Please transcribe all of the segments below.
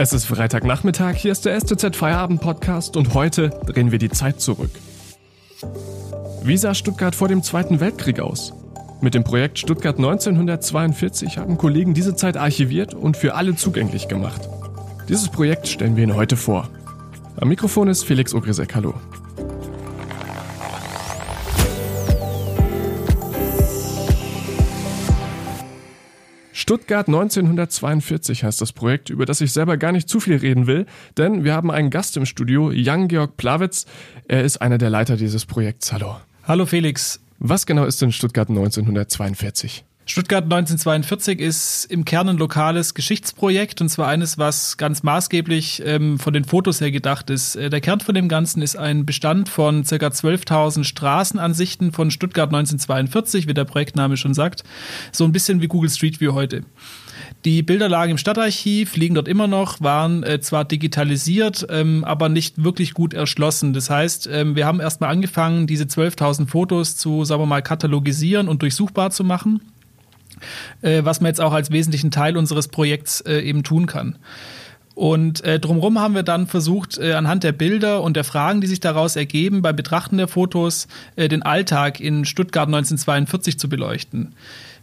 Es ist Freitagnachmittag, hier ist der STZ Feierabend Podcast und heute drehen wir die Zeit zurück. Wie sah Stuttgart vor dem Zweiten Weltkrieg aus? Mit dem Projekt Stuttgart 1942 haben Kollegen diese Zeit archiviert und für alle zugänglich gemacht. Dieses Projekt stellen wir Ihnen heute vor. Am Mikrofon ist Felix Ogrisek, hallo. Stuttgart 1942 heißt das Projekt, über das ich selber gar nicht zu viel reden will, denn wir haben einen Gast im Studio, Jan-Georg Plawitz. Er ist einer der Leiter dieses Projekts. Hallo. Hallo Felix. Was genau ist denn Stuttgart 1942? Stuttgart 1942 ist im Kern ein lokales Geschichtsprojekt und zwar eines, was ganz maßgeblich ähm, von den Fotos her gedacht ist. Äh, der Kern von dem Ganzen ist ein Bestand von ca. 12.000 Straßenansichten von Stuttgart 1942, wie der Projektname schon sagt. So ein bisschen wie Google Street View heute. Die Bilder lagen im Stadtarchiv, liegen dort immer noch, waren äh, zwar digitalisiert, ähm, aber nicht wirklich gut erschlossen. Das heißt, ähm, wir haben erstmal angefangen, diese 12.000 Fotos zu, sagen wir mal, katalogisieren und durchsuchbar zu machen äh, was man jetzt auch als wesentlichen Teil unseres Projekts äh, eben tun kann. Und äh, drumherum haben wir dann versucht, äh, anhand der Bilder und der Fragen, die sich daraus ergeben, beim Betrachten der Fotos, äh, den Alltag in Stuttgart 1942 zu beleuchten.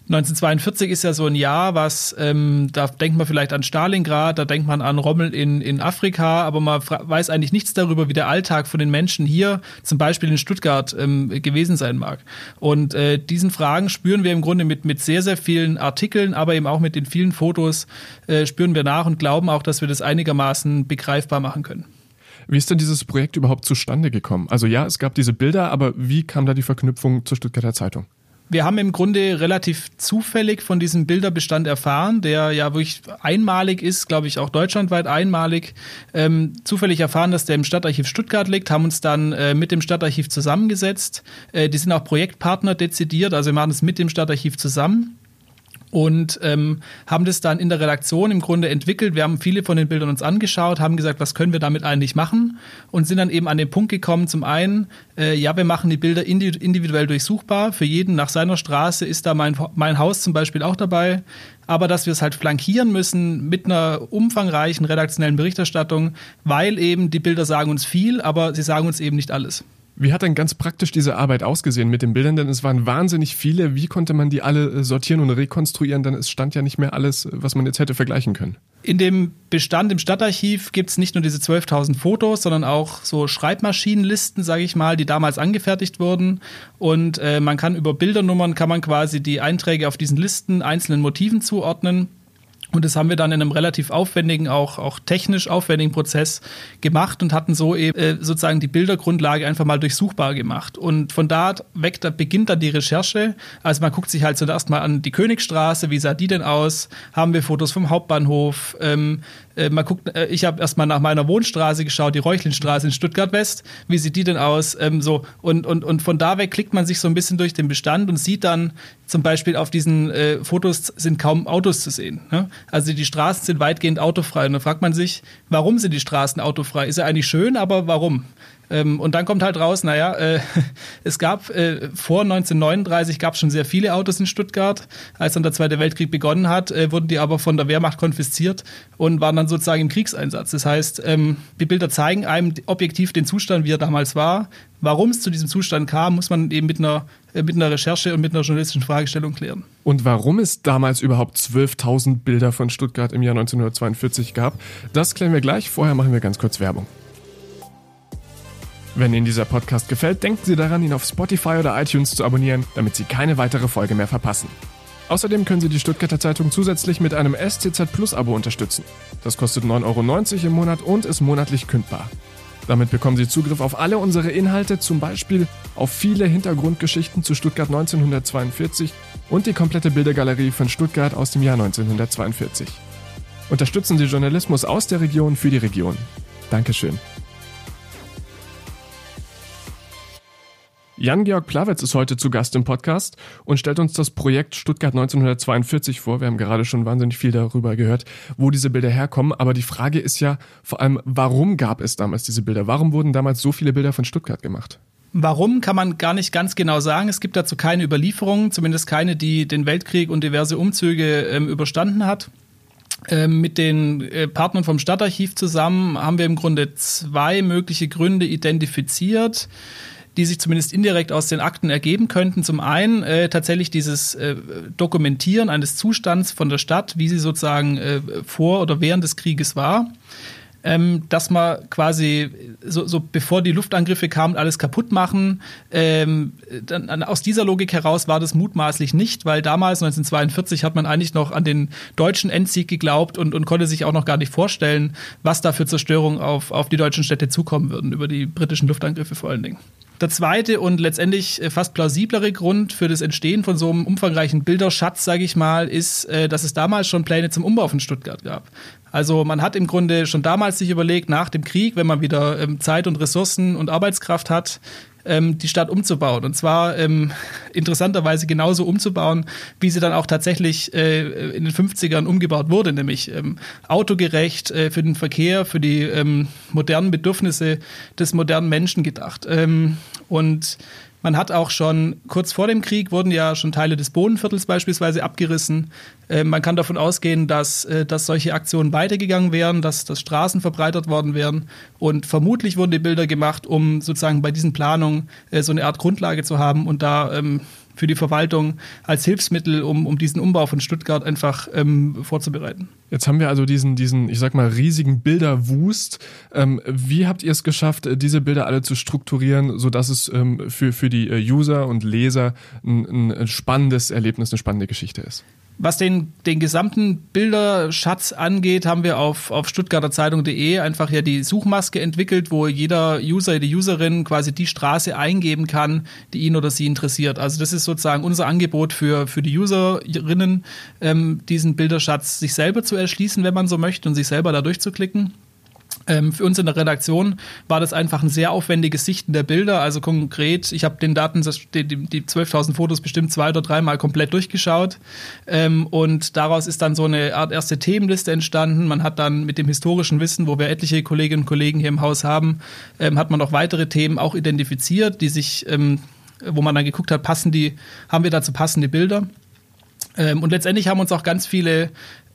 1942 ist ja so ein Jahr, was, ähm, da denkt man vielleicht an Stalingrad, da denkt man an Rommel in, in Afrika, aber man weiß eigentlich nichts darüber, wie der Alltag von den Menschen hier, zum Beispiel in Stuttgart, ähm, gewesen sein mag. Und äh, diesen Fragen spüren wir im Grunde mit, mit sehr, sehr vielen Artikeln, aber eben auch mit den vielen Fotos, äh, spüren wir nach und glauben auch, dass wir das einigermaßen begreifbar machen können. Wie ist denn dieses Projekt überhaupt zustande gekommen? Also ja, es gab diese Bilder, aber wie kam da die Verknüpfung zur Stuttgarter Zeitung? Wir haben im Grunde relativ zufällig von diesem Bilderbestand erfahren, der ja wirklich einmalig ist, glaube ich auch deutschlandweit einmalig. Ähm, zufällig erfahren, dass der im Stadtarchiv Stuttgart liegt, haben uns dann äh, mit dem Stadtarchiv zusammengesetzt. Äh, die sind auch Projektpartner dezidiert, also wir machen es mit dem Stadtarchiv zusammen und ähm, haben das dann in der Redaktion im Grunde entwickelt. Wir haben viele von den Bildern uns angeschaut, haben gesagt, was können wir damit eigentlich machen und sind dann eben an den Punkt gekommen, zum einen, äh, ja, wir machen die Bilder individuell durchsuchbar. Für jeden nach seiner Straße ist da mein, mein Haus zum Beispiel auch dabei. Aber dass wir es halt flankieren müssen mit einer umfangreichen redaktionellen Berichterstattung, weil eben die Bilder sagen uns viel, aber sie sagen uns eben nicht alles. Wie hat denn ganz praktisch diese Arbeit ausgesehen mit den Bildern? Denn es waren wahnsinnig viele. Wie konnte man die alle äh, sortieren und rekonstruieren? Denn es stand ja nicht mehr alles, was man jetzt hätte vergleichen können. In dem Bestand im Stadtarchiv gibt es nicht nur diese 12.000 Fotos, sondern auch so Schreibmaschinenlisten, sage ich mal, die damals angefertigt wurden. Und äh, man kann über Bildernummern, kann man quasi die Einträge auf diesen Listen einzelnen Motiven zuordnen. Und das haben wir dann in einem relativ aufwendigen, auch, auch technisch aufwendigen Prozess gemacht und hatten so eben äh, sozusagen die Bildergrundlage einfach mal durchsuchbar gemacht. Und von da weg, da beginnt dann die Recherche. Also man guckt sich halt zuerst mal an die Königstraße, wie sah die denn aus? Haben wir Fotos vom Hauptbahnhof? Ähm, äh, man guckt, äh, ich habe erstmal nach meiner Wohnstraße geschaut, die Reuchlinstraße in Stuttgart West. Wie sieht die denn aus? Ähm, so und, und, und von da weg klickt man sich so ein bisschen durch den Bestand und sieht dann zum Beispiel auf diesen äh, Fotos sind kaum Autos zu sehen. Ne? Also die Straßen sind weitgehend autofrei. Und dann fragt man sich, warum sind die Straßen autofrei? Ist ja eigentlich schön, aber warum? Ähm, und dann kommt halt raus, naja, äh, es gab äh, vor 1939 gab es schon sehr viele Autos in Stuttgart. Als dann der Zweite Weltkrieg begonnen hat, äh, wurden die aber von der Wehrmacht konfisziert und waren dann sozusagen im Kriegseinsatz. Das heißt, ähm, die Bilder zeigen einem objektiv den Zustand, wie er damals war. Warum es zu diesem Zustand kam, muss man eben mit einer, äh, mit einer Recherche und mit einer journalistischen Fragestellung klären. Und warum es damals überhaupt 12.000 Bilder von Stuttgart im Jahr 1942 gab, das klären wir gleich. Vorher machen wir ganz kurz Werbung. Wenn Ihnen dieser Podcast gefällt, denken Sie daran, ihn auf Spotify oder iTunes zu abonnieren, damit Sie keine weitere Folge mehr verpassen. Außerdem können Sie die Stuttgarter Zeitung zusätzlich mit einem STZ Plus Abo unterstützen. Das kostet 9,90 Euro im Monat und ist monatlich kündbar. Damit bekommen Sie Zugriff auf alle unsere Inhalte, zum Beispiel auf viele Hintergrundgeschichten zu Stuttgart 1942 und die komplette Bildergalerie von Stuttgart aus dem Jahr 1942. Unterstützen Sie Journalismus aus der Region für die Region. Dankeschön. Jan-Georg Plawetz ist heute zu Gast im Podcast und stellt uns das Projekt Stuttgart 1942 vor. Wir haben gerade schon wahnsinnig viel darüber gehört, wo diese Bilder herkommen. Aber die Frage ist ja vor allem, warum gab es damals diese Bilder? Warum wurden damals so viele Bilder von Stuttgart gemacht? Warum kann man gar nicht ganz genau sagen. Es gibt dazu keine Überlieferungen, zumindest keine, die den Weltkrieg und diverse Umzüge ähm, überstanden hat. Ähm, mit den äh, Partnern vom Stadtarchiv zusammen haben wir im Grunde zwei mögliche Gründe identifiziert die sich zumindest indirekt aus den Akten ergeben könnten. Zum einen äh, tatsächlich dieses äh, Dokumentieren eines Zustands von der Stadt, wie sie sozusagen äh, vor oder während des Krieges war ähm, dass man quasi so, so bevor die Luftangriffe kamen, alles kaputt machen. Ähm, dann, aus dieser Logik heraus war das mutmaßlich nicht, weil damals 1942 hat man eigentlich noch an den deutschen Endsieg geglaubt und, und konnte sich auch noch gar nicht vorstellen, was da für Zerstörung auf, auf die deutschen Städte zukommen würden, über die britischen Luftangriffe vor allen Dingen. Der zweite und letztendlich äh, fast plausiblere Grund für das Entstehen von so einem umfangreichen Bilderschatz, sage ich mal, ist, äh, dass es damals schon Pläne zum Umbau von Stuttgart gab. Also man hat im Grunde schon damals sich überlegt, nach dem Krieg, wenn man wieder ähm, Zeit und Ressourcen und Arbeitskraft hat, ähm, die Stadt umzubauen. Und zwar ähm, interessanterweise genauso umzubauen, wie sie dann auch tatsächlich äh, in den 50ern umgebaut wurde, nämlich ähm, autogerecht äh, für den Verkehr, für die ähm, modernen Bedürfnisse des modernen Menschen gedacht. Ähm, und man hat auch schon kurz vor dem Krieg wurden ja schon Teile des Bodenviertels beispielsweise abgerissen. Äh, man kann davon ausgehen, dass, äh, dass solche Aktionen weitergegangen wären, dass, dass Straßen verbreitert worden wären. Und vermutlich wurden die Bilder gemacht, um sozusagen bei diesen Planungen äh, so eine Art Grundlage zu haben und da ähm, für die Verwaltung als Hilfsmittel, um, um diesen Umbau von Stuttgart einfach ähm, vorzubereiten. Jetzt haben wir also diesen, diesen, ich sag mal, riesigen Bilderwust. Ähm, wie habt ihr es geschafft, diese Bilder alle zu strukturieren, sodass es ähm, für, für die äh, User und Leser ein, ein spannendes Erlebnis, eine spannende Geschichte ist? Was den, den gesamten Bilderschatz angeht, haben wir auf, auf stuttgarterzeitung.de einfach ja die Suchmaske entwickelt, wo jeder User, die Userin quasi die Straße eingeben kann, die ihn oder sie interessiert. Also das ist sozusagen unser Angebot für, für die Userinnen, ähm, diesen Bilderschatz sich selber zu erschließen, wenn man so möchte, und sich selber da durchzuklicken. Ähm, für uns in der Redaktion war das einfach ein sehr aufwendiges Sichten der Bilder. Also konkret, ich habe den Daten, die, die 12.000 Fotos bestimmt zwei oder dreimal komplett durchgeschaut. Ähm, und daraus ist dann so eine Art erste Themenliste entstanden. Man hat dann mit dem historischen Wissen, wo wir etliche Kolleginnen und Kollegen hier im Haus haben, ähm, hat man noch weitere Themen auch identifiziert, die sich, ähm, wo man dann geguckt hat, passen die, haben wir dazu passende Bilder. Ähm, und letztendlich haben uns auch ganz viele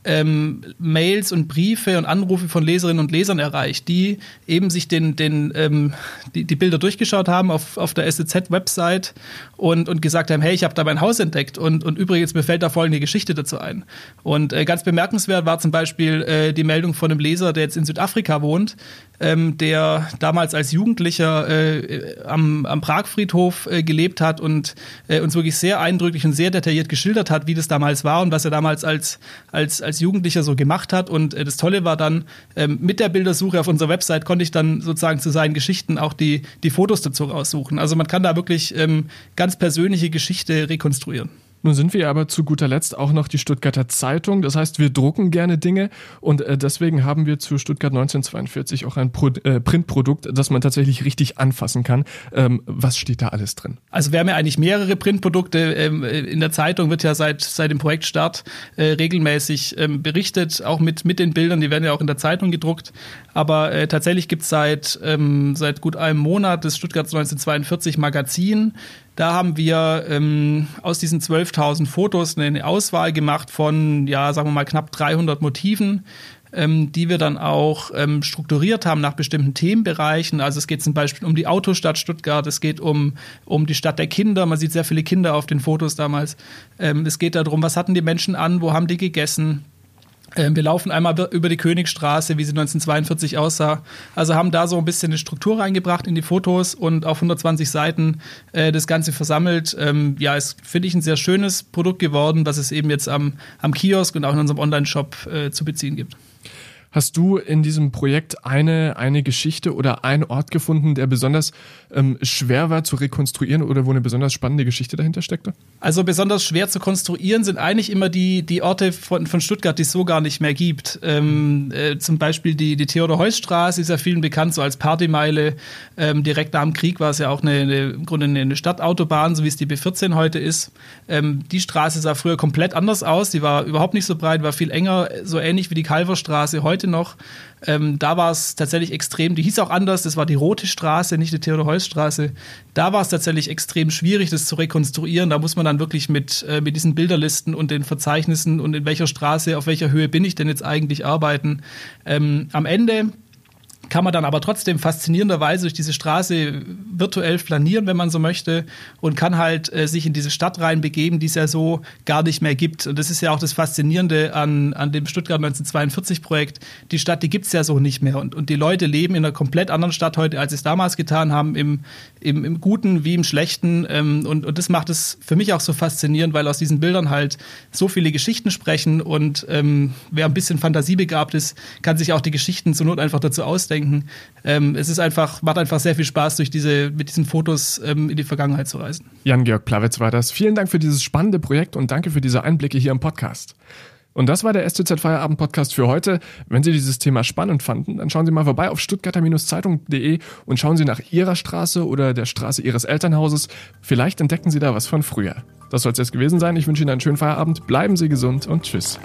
ähm, Mails und Briefe und Anrufe von Leserinnen und Lesern erreicht, die eben sich den, den, ähm, die, die Bilder durchgeschaut haben auf, auf der SEZ-Website und, und gesagt haben, hey, ich habe da mein Haus entdeckt und, und übrigens mir fällt da folgende Geschichte dazu ein. Und äh, ganz bemerkenswert war zum Beispiel äh, die Meldung von einem Leser, der jetzt in Südafrika wohnt, ähm, der damals als Jugendlicher äh, am, am Pragfriedhof äh, gelebt hat und äh, uns wirklich sehr eindrücklich und sehr detailliert geschildert hat, wie das damals war und was er damals als, als, als Jugendlicher so gemacht hat. Und äh, das Tolle war dann, ähm, mit der Bildersuche auf unserer Website konnte ich dann sozusagen zu seinen Geschichten auch die, die Fotos dazu raussuchen. Also man kann da wirklich ähm, ganz persönliche Geschichte rekonstruieren. Nun sind wir aber zu guter Letzt auch noch die Stuttgarter Zeitung. Das heißt, wir drucken gerne Dinge und äh, deswegen haben wir zu Stuttgart 1942 auch ein Pro äh, Printprodukt, das man tatsächlich richtig anfassen kann. Ähm, was steht da alles drin? Also wir haben ja eigentlich mehrere Printprodukte. Ähm, in der Zeitung wird ja seit, seit dem Projektstart äh, regelmäßig ähm, berichtet, auch mit, mit den Bildern. Die werden ja auch in der Zeitung gedruckt. Aber äh, tatsächlich gibt es seit, ähm, seit gut einem Monat das Stuttgart 1942 Magazin da haben wir ähm, aus diesen 12.000 Fotos eine Auswahl gemacht von, ja, sagen wir mal, knapp 300 Motiven, ähm, die wir dann auch ähm, strukturiert haben nach bestimmten Themenbereichen. Also es geht zum Beispiel um die Autostadt Stuttgart, es geht um, um die Stadt der Kinder. Man sieht sehr viele Kinder auf den Fotos damals. Ähm, es geht darum, was hatten die Menschen an, wo haben die gegessen wir laufen einmal über die Königstraße, wie sie 1942 aussah. Also haben da so ein bisschen eine Struktur reingebracht in die Fotos und auf 120 Seiten äh, das Ganze versammelt. Ähm, ja, ist, finde ich, ein sehr schönes Produkt geworden, das es eben jetzt am, am Kiosk und auch in unserem Online-Shop äh, zu beziehen gibt. Hast du in diesem Projekt eine, eine Geschichte oder einen Ort gefunden, der besonders ähm, schwer war zu rekonstruieren oder wo eine besonders spannende Geschichte dahinter steckte? Also besonders schwer zu konstruieren sind eigentlich immer die, die Orte von, von Stuttgart, die es so gar nicht mehr gibt. Ähm, äh, zum Beispiel die, die Theodor-Heuss-Straße ist ja vielen bekannt, so als Partymeile. Ähm, direkt nach dem Krieg war es ja auch eine, eine, im Grunde eine Stadtautobahn, so wie es die B14 heute ist. Ähm, die Straße sah früher komplett anders aus. Die war überhaupt nicht so breit, war viel enger, so ähnlich wie die Kalverstraße heute heute noch. Ähm, da war es tatsächlich extrem, die hieß auch anders, das war die Rote Straße, nicht die Theodor-Heuss-Straße. Da war es tatsächlich extrem schwierig, das zu rekonstruieren. Da muss man dann wirklich mit, äh, mit diesen Bilderlisten und den Verzeichnissen und in welcher Straße, auf welcher Höhe bin ich denn jetzt eigentlich arbeiten. Ähm, am Ende kann man dann aber trotzdem faszinierenderweise durch diese Straße virtuell flanieren, wenn man so möchte, und kann halt äh, sich in diese Stadt reinbegeben, die es ja so gar nicht mehr gibt. Und das ist ja auch das Faszinierende an, an dem Stuttgart 1942-Projekt. Die Stadt, die gibt es ja so nicht mehr. Und, und die Leute leben in einer komplett anderen Stadt heute, als sie es damals getan haben, im, im, im Guten wie im Schlechten. Ähm, und, und das macht es für mich auch so faszinierend, weil aus diesen Bildern halt so viele Geschichten sprechen. Und ähm, wer ein bisschen fantasiebegabt ist, kann sich auch die Geschichten zur Not einfach dazu ausdenken nachdenken. Ähm, es ist einfach, macht einfach sehr viel Spaß, durch diese, mit diesen Fotos ähm, in die Vergangenheit zu reisen. Jan-Georg Plawitz war das. Vielen Dank für dieses spannende Projekt und danke für diese Einblicke hier im Podcast. Und das war der STZ Feierabend Podcast für heute. Wenn Sie dieses Thema spannend fanden, dann schauen Sie mal vorbei auf stuttgarter-zeitung.de und schauen Sie nach Ihrer Straße oder der Straße Ihres Elternhauses. Vielleicht entdecken Sie da was von früher. Das soll es jetzt gewesen sein. Ich wünsche Ihnen einen schönen Feierabend. Bleiben Sie gesund und tschüss.